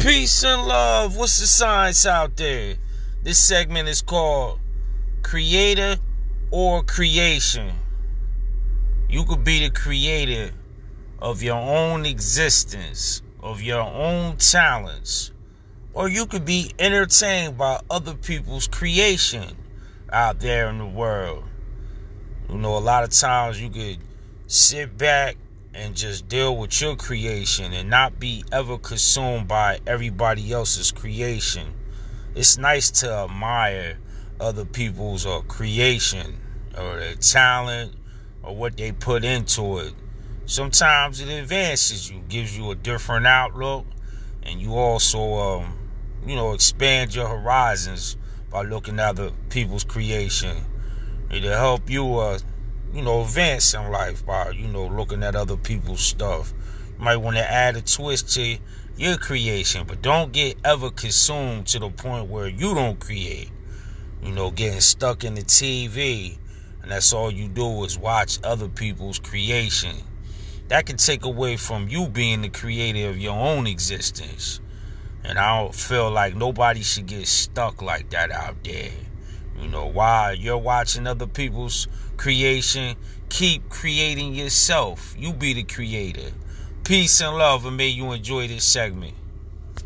Peace and love. What's the science out there? This segment is called Creator or Creation. You could be the creator of your own existence, of your own talents, or you could be entertained by other people's creation out there in the world. You know, a lot of times you could sit back and just deal with your creation and not be ever consumed by everybody else's creation. It's nice to admire other people's uh, creation or their talent or what they put into it. Sometimes it advances you, gives you a different outlook, and you also, um, you know, expand your horizons by looking at other people's creation. It'll help you uh, you know, advance in life by, you know, looking at other people's stuff. You might want to add a twist to your creation, but don't get ever consumed to the point where you don't create. You know, getting stuck in the TV and that's all you do is watch other people's creation. That can take away from you being the creator of your own existence. And I don't feel like nobody should get stuck like that out there. You know, while you're watching other people's creation, keep creating yourself. You be the creator. Peace and love, and may you enjoy this segment.